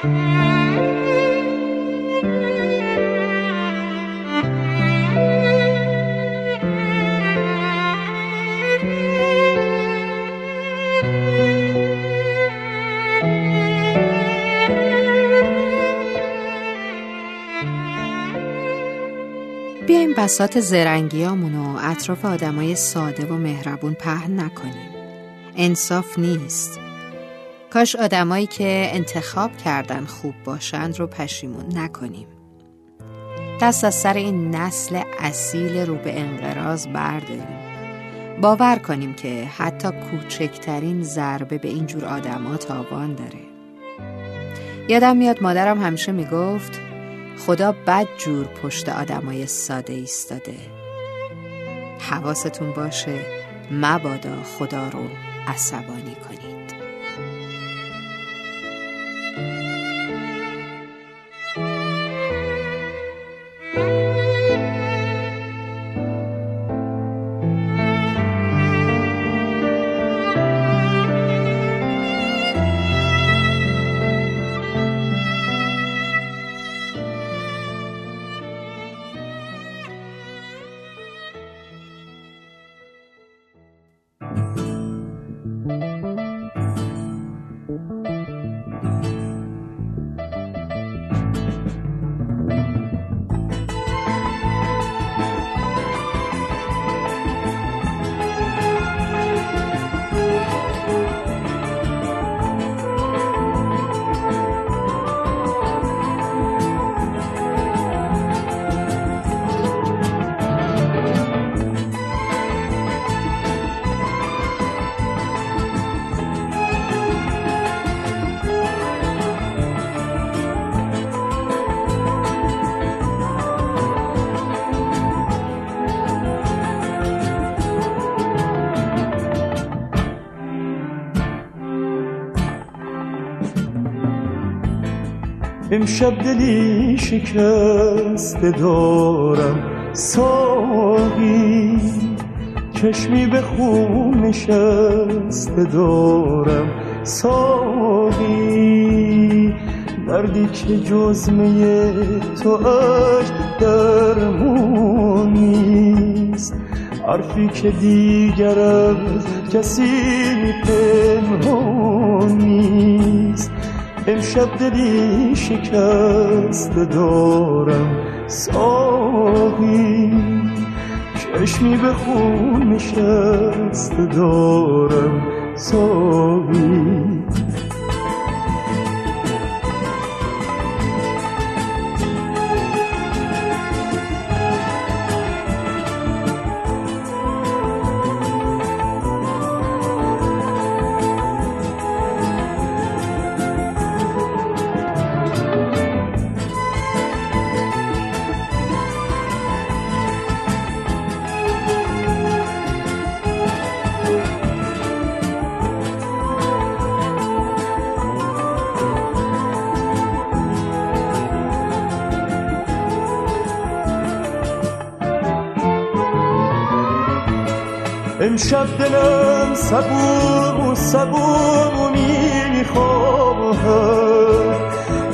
بیایم بسات زرنگیامون و اطراف آدمای ساده و مهربون پهن نکنیم. انصاف نیست. کاش آدمایی که انتخاب کردن خوب باشند رو پشیمون نکنیم. دست از سر این نسل اصیل رو به انقراض برداریم. باور کنیم که حتی کوچکترین ضربه به اینجور آدما تاوان داره. یادم میاد مادرم همیشه می‌گفت خدا بد جور پشت آدمای ساده ایستاده. حواستون باشه مبادا خدا رو عصبانی کنید. امشب دلی شکست دارم ساقی. چشمی به خون نشست دارم ساقی. دردی که جزمه تو اش درمون نیست حرفی که دیگر از کسی نیست امشب دلی شکست دارم ساقی. چشمی به خون نشست دارم ساقی. امشب دلم سبو سبو می‌خواهد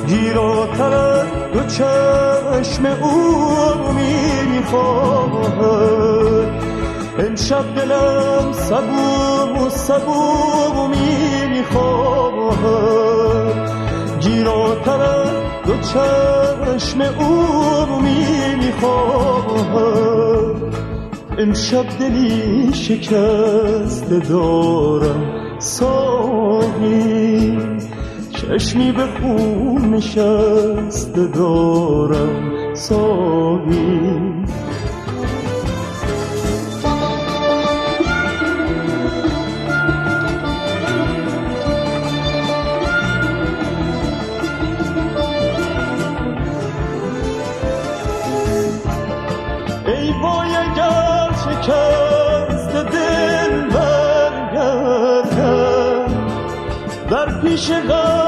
گیراتر از دو چشم او می‌خواهد امشب دلم سبو سبو می‌خواهد گیراتر از دو چشم او می‌خواهد امشب دلی شکست دارم. ساقی چشمی به خون نشست دارم. ساقی. ای وای 适合。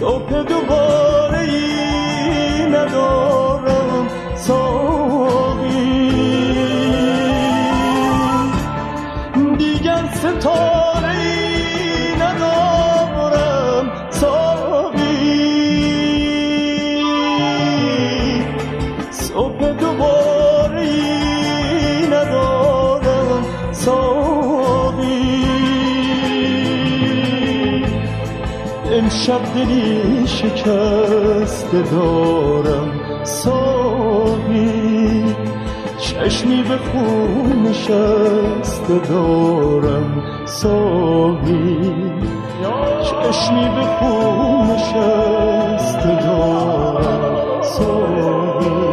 صبح دوباره ای ندارم امشب دلی شکسته دارم ساقی چشمی به خون نشسته دارم ساقی چشمی به خون نشسته دارم ساقی